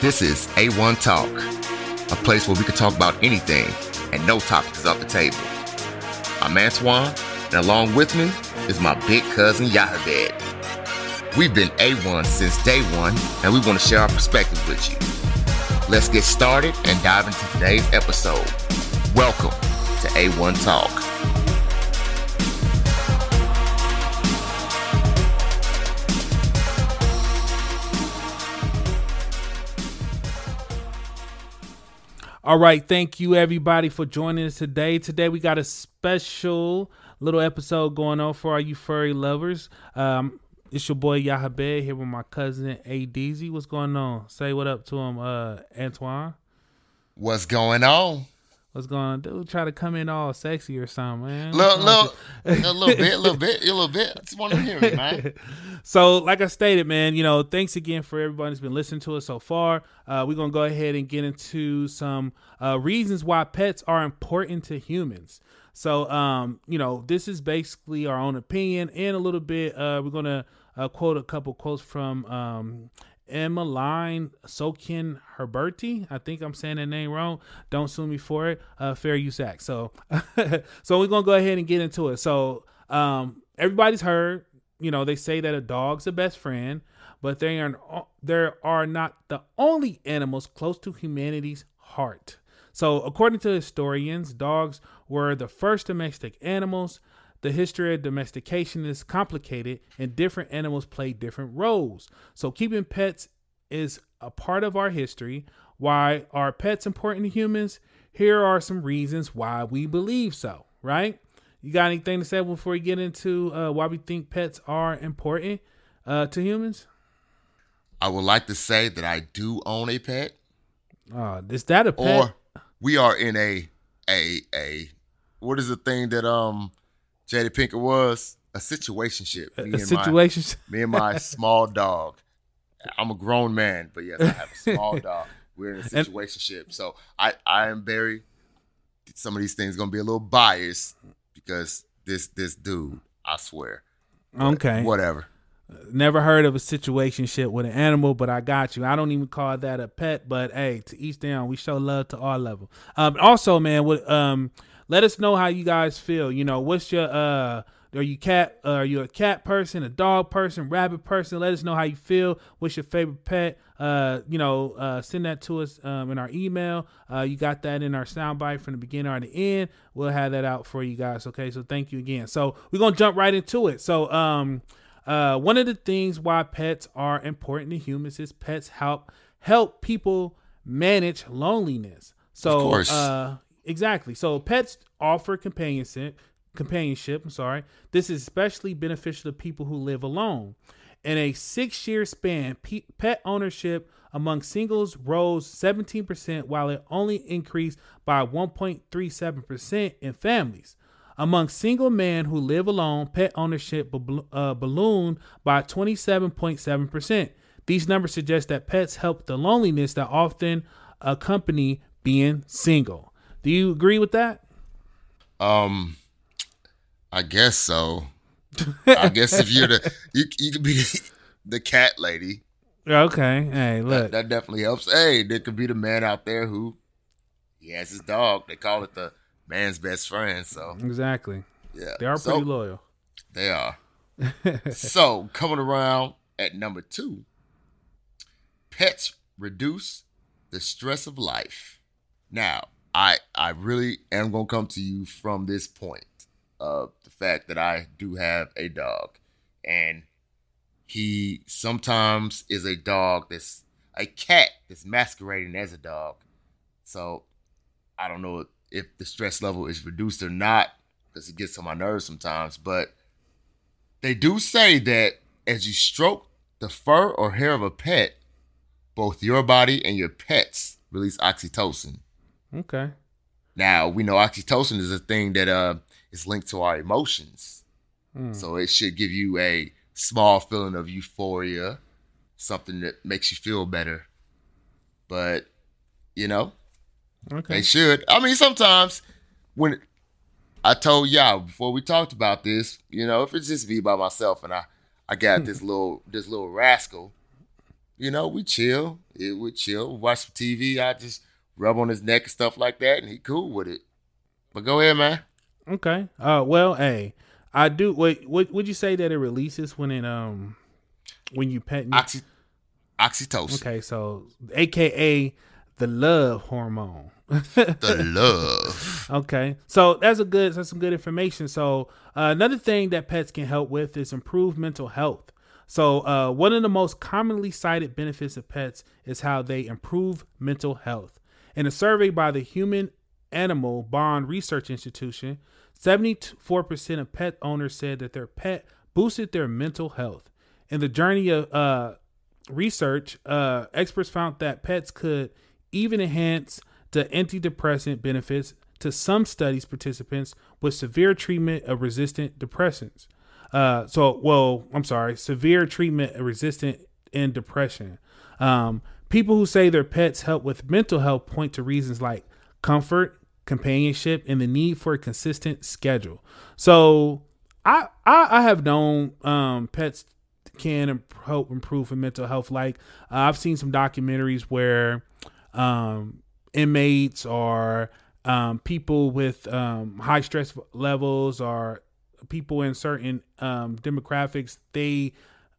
This is A1 Talk, a place where we can talk about anything and no topic is off the table. I'm Antwaun, and along with me is my big cousin Yahebed. We've been A1 since day one, and we want to share our perspective with you. Let's get started and dive into today's episode. Welcome to A1 Talk. All right, thank you everybody for joining us today. Today we got a special little episode going on for all you furry lovers. Um, it's your boy Yahebed here with my cousin A. What's going on? Say what up to him, uh, Antwaun. What's going on? What's going on, dude? Try to come in all sexy or something, man. Little, little, a little bit, a little bit, a little bit. I just want to hear it, man. so, like I stated, man, you know, thanks again for everybody who's been listening to us so far. Uh, we're gonna go ahead and get into some uh, reasons why pets are important to humans. So, um, you know, this is basically our own opinion and a little bit. Uh, we're gonna uh, quote a couple quotes from um, Emmeline Sokin Herberti. I think I'm saying that name wrong. Don't sue me for it. Uh, fair use act. So, so we're gonna go ahead and get into it. So, um, everybody's heard. You know, they say that a dog's the best friend, but they are there are not the only animals close to humanity's heart. So, according to historians, dogs were the first domestic animals. The history of domestication is complicated, and different animals play different roles. So, keeping pets is a part of our history. Why are pets important to humans? Here are some reasons why we believe so, right? You got anything to say before we get into uh, why we think pets are important uh, to humans? I would like to say that I do own a pet. Uh, is that a pet? Or we are in a a a what is the thing that um Jada Pinkett was a situationship. Me a situation. me and my small dog. I'm a grown man, but yes, I have a small dog. We're in a situationship, so I I am very. Some of these things gonna be a little biased because this this dude, I swear. Okay. Whatever. Never heard of a situation situationship with an animal, but I got you. I don't even call that a pet, but hey, to each their own. We show love to all them. Um, also, man, with um let us know how you guys feel. You know, what's your uh are you cat uh, are you a cat person, a dog person, rabbit person? Let us know how you feel. What's your favorite pet? Uh, you know, uh, send that to us um, in our email. Uh, you got that in our soundbite from the beginning or the end. We'll have that out for you guys. Okay, so thank you again. So we're gonna jump right into it. So um, uh, one of the things why pets are important to humans is pets help help people manage loneliness. So of uh, Exactly. So pets offer companionship. Companionship. I'm sorry. This is especially beneficial to people who live alone. In a six-year span, pet ownership among singles rose 17%, while it only increased by 1.37% in families. Among single men who live alone, pet ownership uh, ballooned by 27.7%. These numbers suggest that pets help the loneliness that often accompany being single. Do you agree with that? Um, I guess so. I guess if you're the you you could be the cat lady. Okay. Hey, look. That, that, definitely helps. Hey, there could be the man out there who he has his dog. They call it the man's best friend. So exactly. Yeah. They are so, pretty loyal. They are. so coming around at number two, pets reduce the stress of life. Now, I I really am gonna come to you from this point of the fact that I do have a dog, and he sometimes is a dog that's a cat that's masquerading as a dog. So I don't know if the stress level is reduced or not because it gets on my nerves sometimes. But they do say that as you stroke the fur or hair of a pet, both your body and your pets release oxytocin. Okay. Now we know oxytocin is a thing that uh is linked to our emotions. Mm. So it should give you a small feeling of euphoria, something that makes you feel better. But you know, okay. they should. I mean, sometimes when I told y'all before we talked about this, you know, if it's just me by myself and I I got this little this little rascal you know, we chill. It would chill, watch some TV. I just rub on his neck and stuff like that, and he cool with it. But go ahead, man. Okay. Uh, well, hey, I do. Wait, what would you say that it releases when it um when you pet? Oxy, oxytocin. Okay, so AKA the love hormone. the love. Okay, so that's a good. That's some good information. So uh, another thing that pets can help with is improve mental health. So uh, one of the most commonly cited benefits of pets is how they improve mental health. In a survey by the Human Animal Bond Research Institution, 74% of pet owners said that their pet boosted their mental health. In the journey of uh, research, uh, experts found that pets could even enhance the antidepressant benefits to some studies participants with severe treatment of resistant depressants. Uh, so, well, I'm sorry, severe treatment of resistant in depression. Um, people who say their pets help with mental health point to reasons like comfort, companionship, and the need for a consistent schedule. So, I I, I have known um, pets can help improve in mental health. Like uh, I've seen some documentaries where um, inmates or um, people with um, high stress levels or people in certain um, demographics they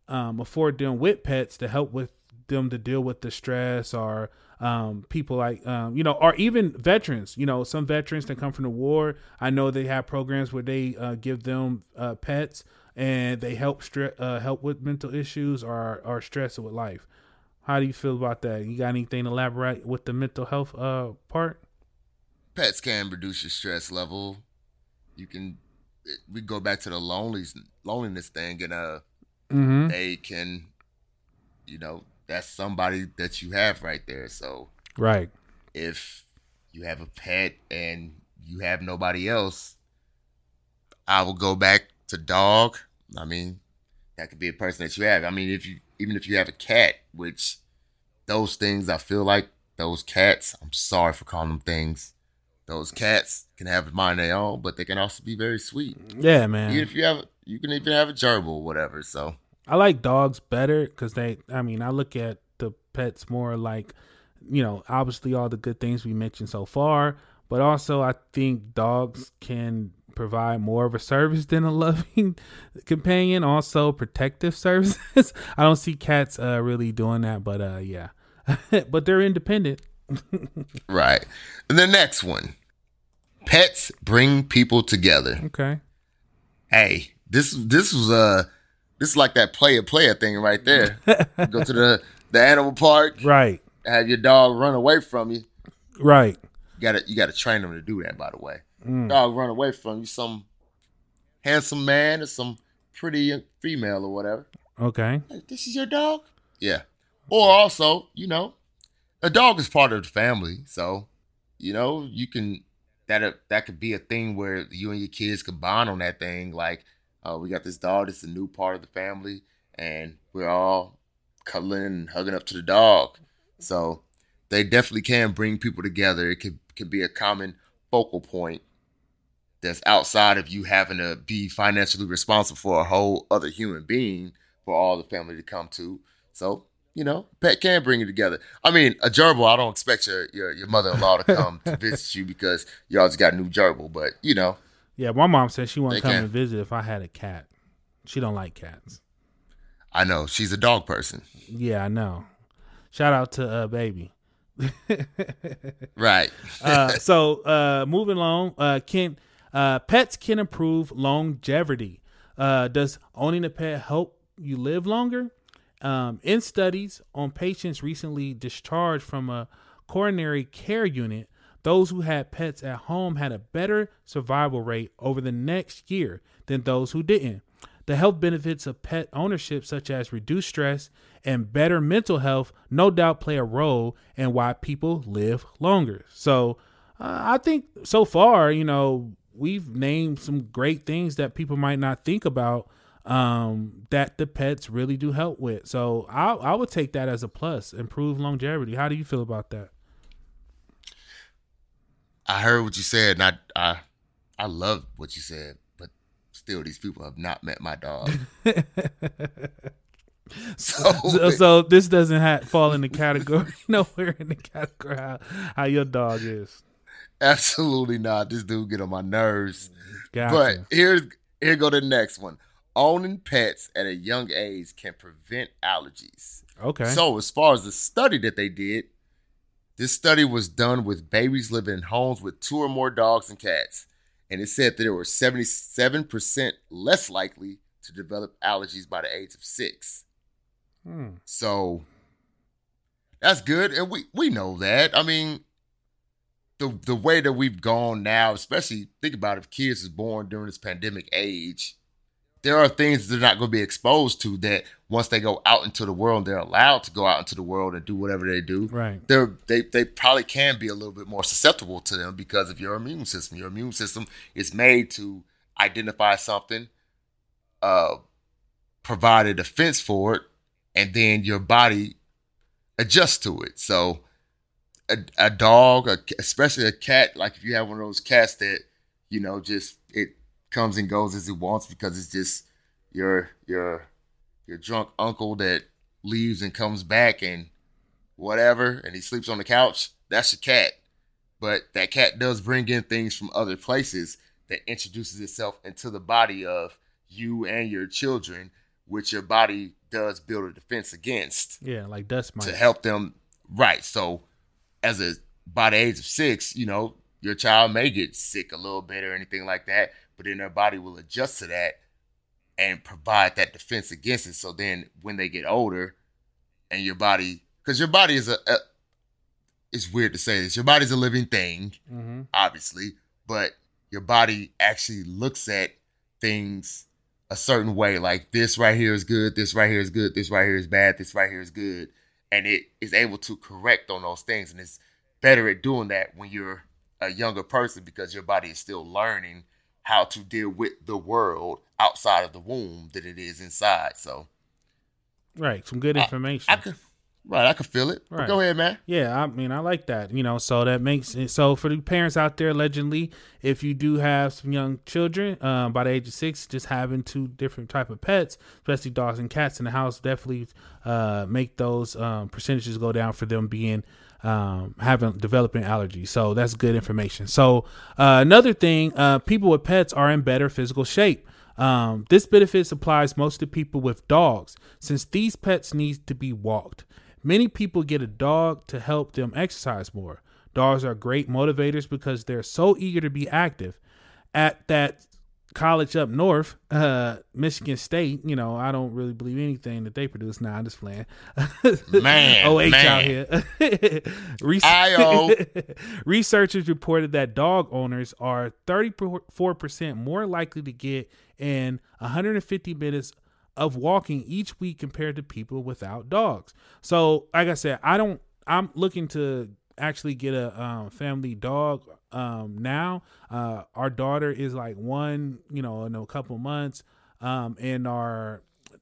um, afford them with pets to help with them to deal with the stress or um, people like um, you know or even veterans you know some veterans that come from the war i know they have programs where they uh, give them uh, pets and they help stre- uh, help with mental issues or or stress with life. How do you feel about that? You got anything to elaborate with the mental health uh, part? Pets can reduce your stress level. You can we go back to the loneliness loneliness thing, and uh, mm-hmm. they can, you know, that's somebody that you have right there. So right, if you have a pet and you have nobody else, I will go back to dog. I mean, that could be a person that you have. I mean, if you even if you have a cat, which those things I feel like those cats. I'm sorry for calling them things those cats can have a mind of their own, but they can also be very sweet. Yeah, man. Even if you have, you can even have a gerbil or whatever. So I like dogs better because they. I mean, I look at the pets more like, you know, obviously all the good things we mentioned so far, but also I think dogs can provide more of a service than a loving companion. Also, protective services. I don't see cats uh, really doing that, but uh, yeah, but they're independent. right. The next one pets bring people together. Okay. Hey, this this was uh this is like that player player thing right there. Go to the the animal park. Right. Have your dog run away from you. Right. You gotta you gotta train them to do that, by the way. Mm. Dog run away from you, some handsome man or some pretty female or whatever. Okay. Like, this is your dog? Yeah. Or also, you know, a dog is part of the family, so you know you can that that could be a thing where you and your kids could bond on that thing. Like, uh, we got this dog. It's a new part of the family, and we're all cuddling and hugging up to the dog. So they definitely can bring people together. It could can be a common focal point that's outside of you having to be financially responsible for a whole other human being for all the family to come to. So you know, pet can bring you together. I mean, a gerbil, I don't expect your your, your mother in law to come to visit you because y'all just got a new gerbil, but you know. Yeah, my mom said she want to come can. and visit if I had a cat. She don't like cats. I know she's a dog person. Yeah, I know. Shout out to uh, baby. right. uh, so uh, moving along, uh, can uh, pets can improve longevity. Uh, does owning a pet help you live longer? Um, in studies on patients recently discharged from a coronary care unit, those who had pets at home had a better survival rate over the next year than those who didn't. The health benefits of pet ownership, such as reduced stress and better mental health, no doubt play a role in why people live longer. So, uh, I think so far, you know, we've named some great things that people might not think about um, that the pets really do help with. So I I would take that as a plus, improve longevity. How do you feel about that? I heard what you said, and I I I love what you said, but still, these people have not met my dog. So, So, so this doesn't ha- fall in the category nowhere in the category how, how your dog is. absolutely not. This dude get on my nerves. Gotcha. But here's here go the next one. Owning pets at a young age can prevent allergies. okay. So, as far as the study that they did, this study was done with babies living in homes with two or more dogs and cats. And it said that they were 77% less likely to develop allergies by the age of six. Hmm. So that's good. And we, we know that. I mean, the the way that we've gone now, especially think about if kids is born during this pandemic age, there are things they're not going to be exposed to that once they go out into the world, they're allowed to go out into the world and do whatever they do. Right. They're, they they probably can be a little bit more susceptible to them because of your immune system. Your immune system is made to identify something, uh, provide a defense for it, and then your body adjusts to it. So, a, a dog, a, especially a cat, like if you have one of those cats that you know just it comes and goes as he wants because it's just your your your drunk uncle that leaves and comes back and whatever, and he sleeps on the couch. That's a cat, but that cat does bring in things from other places that introduces itself into the body of you and your children, which your body does build a defense against Yeah, like dust mites. to help them right. So as a by the age of six, you know, your child may get sick a little bit or anything like that, but then their body will adjust to that and provide that defense against it. So then when they get older and your body because your body is a, a it's weird to say this, your body's a living thing, Mm-hmm. obviously, but your body actually looks at things a certain way. Like this right here is good, this right here is good, this right here is bad, this right here is good. And it is able to correct on those things. And it's better at doing that when you're a younger person because your body is still learning how to deal with the world outside of the womb than it is inside. So Right. Some good information. I could right, I could feel it. Right. go ahead, man. Yeah, I mean, I like that. You know, so that makes it so for the parents out there, allegedly, if you do have some young children um, by the age of six, just having two different type of pets, especially dogs and cats in the house, definitely uh, make those um, percentages go down for them being um, having developing allergies. So that's good information. So uh, another thing, uh, people with pets are in better physical shape. Um, this benefit applies most to people with dogs, since these pets need to be walked. Many people get a dog to help them exercise more. Dogs are great motivators because they're so eager to be active. At that college up north, uh, Michigan State, you know, I don't really believe anything that they produce. Nah, I'm just playing. Man, OH man. out here. I-O. Researchers reported that dog owners are 34% more likely to get in 150 minutes of walking each week compared to people without dogs. So, like I said, I don't. I'm looking to actually get a um, family dog um, now. Uh, our daughter is like one, you know, in a couple months, um, and our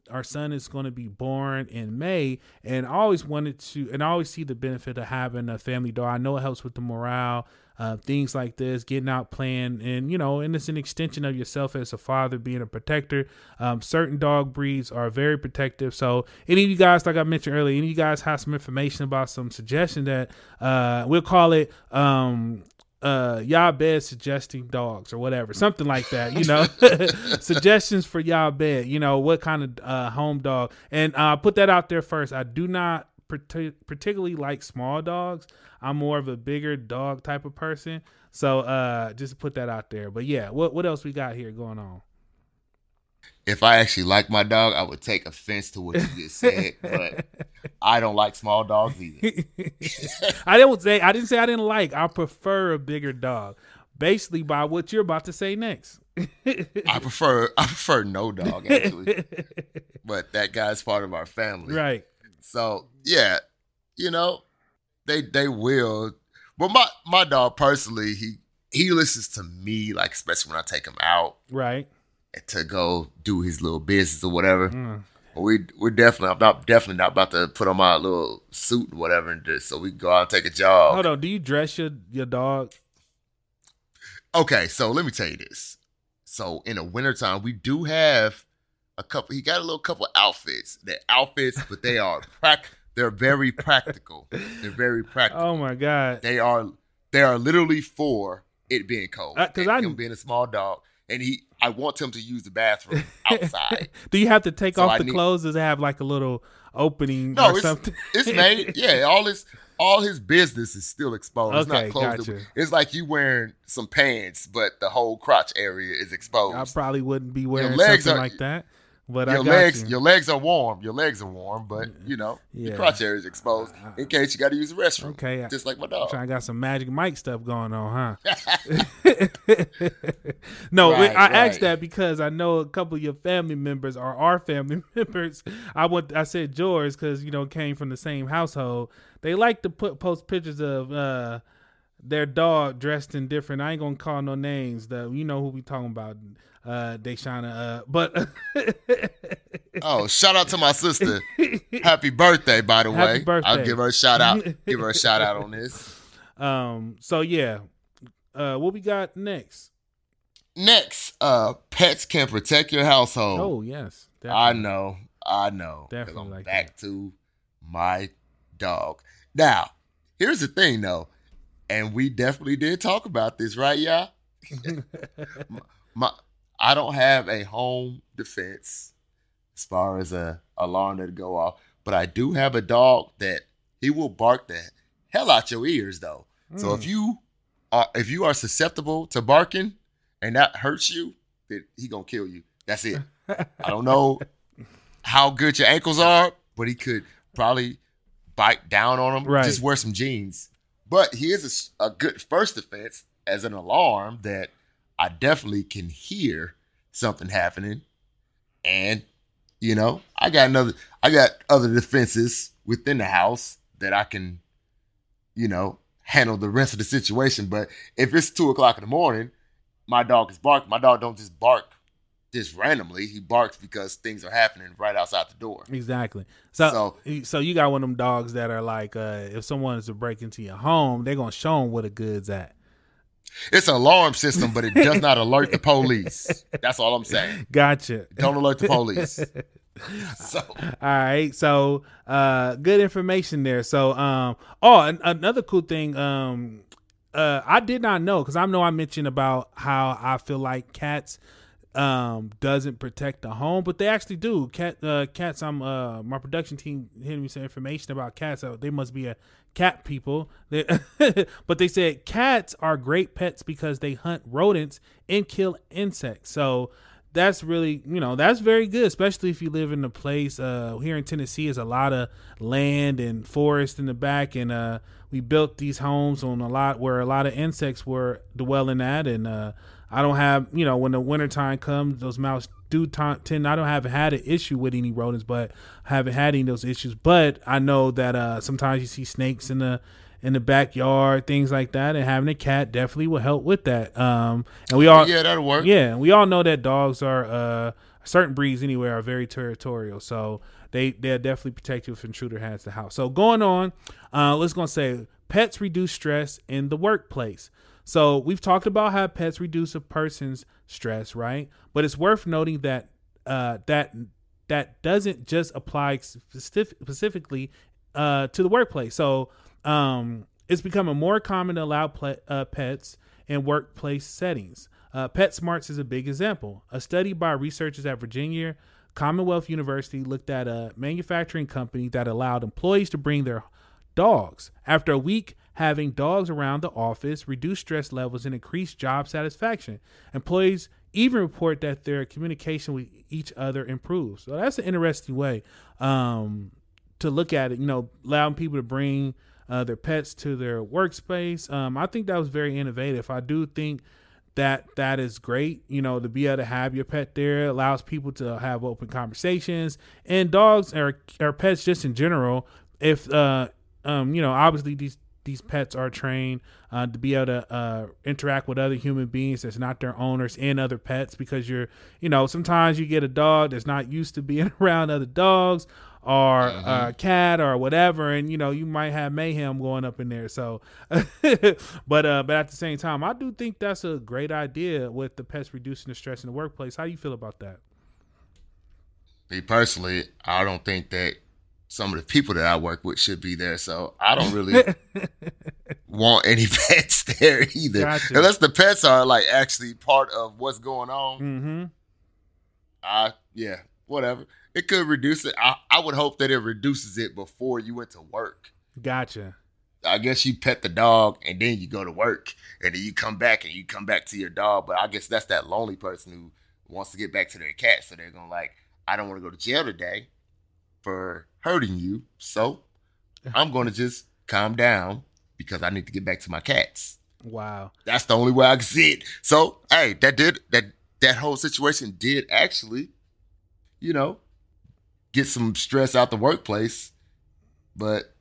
our son is going to be born in May, and I always wanted to, and I always see the benefit of having a family dog. I know it helps with the morale, uh, things like this, getting out playing, and you know, and it's an extension of yourself as a father, being a protector. Um, certain dog breeds are very protective. So, any of you guys, like I mentioned earlier, any of you guys have some information about some suggestion that uh, we'll call it. Um, uh y'all bed suggesting dogs or whatever something like that you know suggestions for y'all bed you know what kind of uh home dog and uh put that out there first i do not particularly like small dogs i'm more of a bigger dog type of person. So uh just put that out there. But yeah what what else we got here going on? If I actually like my dog, I would take offense to what you just said, but I don't like small dogs either. i didn't say i didn't say i didn't like. I prefer a bigger dog. Basically by what you're about to say next. I prefer I prefer no dog actually, but that guy's part of our family. right So yeah, you know, they they will. But my my dog personally, he he listens to me like especially when I take him out right to go do his little business or whatever. Mm. But we we're definitely I'm not definitely not about to put on my little suit or whatever and just so we go out and take a jog. hold on do you dress your your dog Okay, so let me tell you this. So in the wintertime, we do have a couple. He got a little couple outfits. They're outfits, but they are prac. They're very practical. They're very practical. Oh my god. They are. They are literally for it being cold. Uh, because and I- him being a small dog, and he. I want him to use the bathroom outside. Do you have to take So off I the need- clothes? Does it have like a little opening No, or it's something? it's made. Yeah, all his all his business is still exposed. it's Okay, not closed. gotcha. It's like you wearing some pants, but the whole crotch area is exposed. I probably wouldn't be wearing something are- like that. But I your legs, you. your legs are warm. Your legs are warm, but you know Yeah. your crotch area is exposed in case you got to use the restroom. Okay, I- just like my dog. trying got some magic Mike stuff going on, huh? no, Right, I asked that because I know a couple of your family members are our family members. I went, I said George because you know came from the same household. They like to put post pictures of uh, their dog dressed in different. I ain't gonna call no names. The you know who we talking about, uh, Deshana. Uh, but Oh, shout out to my sister. Happy birthday, by the Happy way. birthday. I'll give her a shout out. give her a shout out on this. um, so yeah, uh, what we got next? Next, uh, pets can protect your household. Oh yes, I know, I know. Definitely I'm like back to my dog. Now, here's the thing, though, and we definitely did talk about this, right, y'all? my, I don't have a home defense as far as a alarm that go off, but I do have a dog that he will bark the hell out your ears, though. So if Mm. you are if you are susceptible to barking and that hurts you, then he gonna kill you. That's it. I don't know how good your ankles are, but he could probably bite down on them. Right. Just wear some jeans. But he is a a, good first defense as an alarm that I definitely can hear something happening. And, you know, I got another, I got other defenses within the house that I can, you know, handle the rest of the situation. But if it's two o'clock in the morning, my dog is barking. My dog don't just bark just randomly. He barks because things are happening right outside the door. Exactly. So, So- so, you got one of them dogs that are like, uh, if someone is to break into your home, they're gonna show them where the goods at. It's an alarm system, but it does not alert the police. That's all I'm saying. Gotcha. Don't alert the police. So All right. So, uh, good information there. So, um, oh, an- another cool thing, um, uh, I did not know because I know I mentioned about how I feel like cats um doesn't protect the home but they actually do. Cat uh cats i'm uh my production team hitting me some information about cats they must be a cat people. They- but they said cats are great pets because they hunt rodents and kill insects. So that's really you know that's very good especially if you live in a place uh here in tennessee is a lot of land and forest in the back and uh we built these homes on a lot where a lot of insects were dwelling at and uh i don't have you know when the wintertime comes those mouse do t- tend i don't have had an issue with any rodents but I haven't had any of those issues but i know that uh sometimes you see snakes in the in the backyard things like that and having a cat definitely will help with that um and we all yeah, that'll work. yeah, we all know that dogs are uh certain breeds anyway are very territorial. So they they'll definitely protect you if an intruder has the house. So going on, uh let's gonna say pets reduce stress in the workplace. So we've talked about how pets reduce a person's stress, right? But it's worth noting that uh that that doesn't just apply specific, specifically uh, to the workplace. So um, it's becoming more common to allow uh, pets in workplace settings. Uh, PetSmarts is a big example. A study by researchers at Virginia Commonwealth University looked at a manufacturing company that allowed employees to bring their dogs. After a week, having dogs around the office reduce stress levels and increase job satisfaction. Employees even report that their communication with each other improves. So that's an interesting way um, to look at it. You know, allowing people to bring uh, their pets to their workspace. Um, I think that was very innovative. I do think that that is great. You know, to be able to have your pet there allows people to have open conversations. And dogs or or pets just in general, if uh um you know obviously these these pets are trained uh, to be able to uh, interact with other human beings that's not their owners and other pets because you're you know sometimes you get a dog that's not used to being around other dogs or a cat or whatever and you know you might have mayhem going up in there so. But uh but at the same time i do think that's a great idea with the pets reducing the stress in the workplace. How do you feel about that? Me personally, I don't think that some of the people that I work with should be there. So I don't really want any pets there either. Gotcha. Unless the pets are like actually part of what's going on. mm-hmm. I yeah, whatever. It could reduce it. I, I would hope that it reduces it before you went to work. Gotcha. I guess you pet the dog and then you go to work and then you come back and you come back to your dog. But I guess that's that lonely person who wants to get back to their cat. So they're gonna like, I don't want to go to jail today hurting you. So I'm gonna just calm down because I need to get back to my cats. Wow. That's the only way I can see it. So hey, that did that that whole situation did actually, you know, get some stress out the workplace. But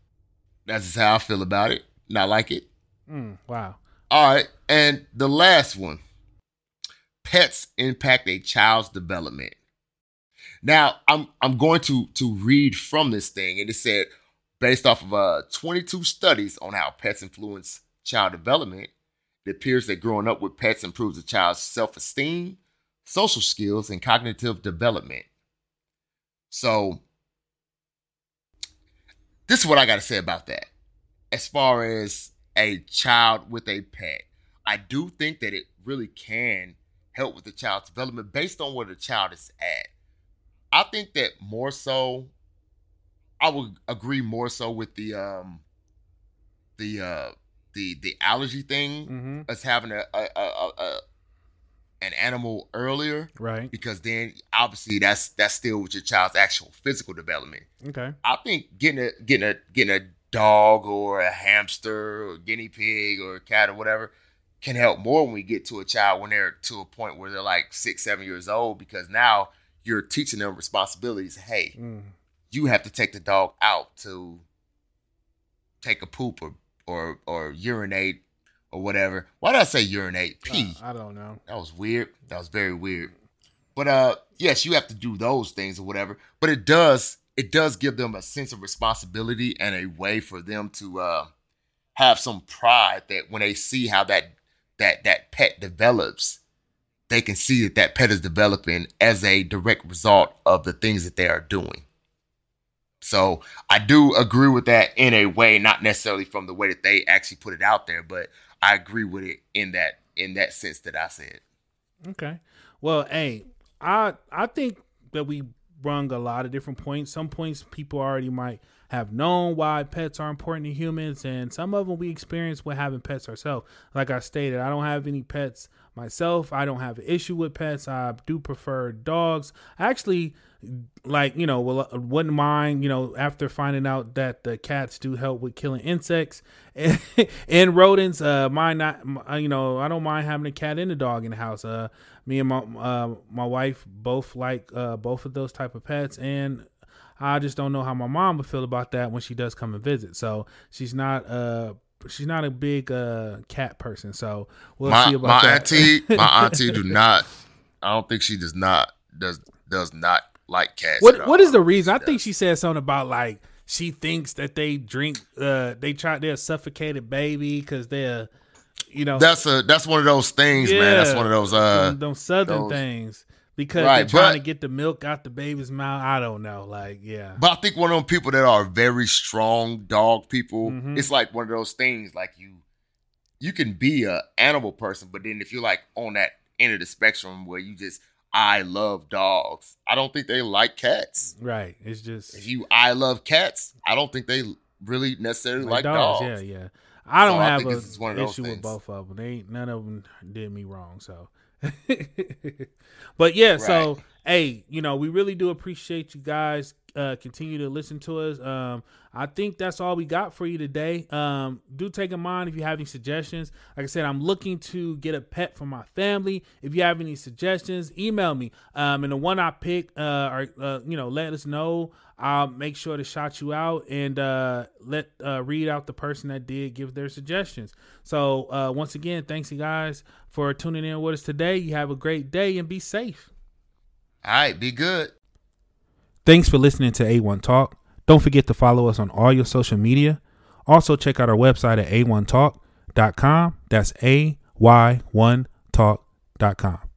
that's just how I feel about it. Not like it. Mm, wow. All right, and the last one. Pets impact a child's development. Now, I'm I'm going to to read from this thing, and it said, based off of uh 22 studies on how pets influence child development, it appears that growing up with pets improves a child's self-esteem, social skills, and cognitive development. So, this is what I got to say about that. As far as a child with a pet, I do think that it really can help with the child's development based on where the child is at. I think that more so, I would agree more so with the um the uh the the allergy thing Mm-hmm. as having a, a, a, a, a an animal earlier Right. because then obviously that's that's still with your child's actual physical development. Okay. I think getting a getting a getting a dog or a hamster or guinea pig or a cat or whatever can help more when we get to a child when they're to a point where they're like six, seven years old because now you're teaching them responsibilities. Hey, Mm. you have to take the dog out to take a poop or or or urinate or whatever. Why did I say urinate? Pee. Uh, I don't know. That was weird. That was very weird. But uh yes, you have to do those things or whatever. But it does it does give them a sense of responsibility and a way for them to uh have some pride that when they see how that that that pet develops, they can see that that pet is developing as a direct result of the things that they are doing. So I do agree with that in a way, not necessarily from the way that they actually put it out there, but I agree with it in that in that sense that I said. Okay. Well, hey, I I think that we brung a lot of different points. Some points people already might have known why pets are important to humans, and some of them we experience with having pets ourselves. Like I stated, I don't have any pets myself. I don't have an issue with pets. I do prefer dogs. I actually like you know well wouldn't mind you know after finding out that the cats do help with killing insects and rodents uh mind not uh, you know i don't mind having a cat and a dog in the house uh me and my uh my wife both like uh both of those type of pets and i just don't know how my mom would feel about that when she does come and visit so she's not uh she's not a big uh cat person so we'll my see about my that auntie, my auntie do not. I don't think she does not does does not like cats. What at all. is the reason? I think she said something about like she thinks that they drink uh they try they're a suffocated baby because they're you know That's a that's one of those things, man. That's one of those uh them southern those- things because Right, they're trying but- to get the milk out the baby's mouth. I don't know, like yeah, But I think one of them people that are very strong dog people, Mhm. it's like one of those things like you you can be a animal person, but then if you're like on that end of the spectrum where you just I love dogs, I don't think they like cats. right. It's just If you I love cats, I don't think they really necessarily like, dogs. Yeah, yeah. I don't So have think a issue with both of them. They ain't none of them did me wrong. So, but yeah. So hey, you know, we really do appreciate you guys. Uh, continue to listen to us. Um, I think that's all we got for you today. Um, do take in mind if you have any suggestions. Like I said, I'm looking to get a pet for my family. If you have any suggestions, email me. Um, and the one I pick, uh, or uh, you know, let us know. I'll make sure to shout you out and uh, let uh, read out the person that did give their suggestions. So uh, once again, thanks you guys for tuning in with us today. You have a great day and be safe. All right, be good. Thanks for listening to A1 Talk. Don't forget to follow us on all your social media. Also, check out our website at a1talk.com. That's A Y1talk.com.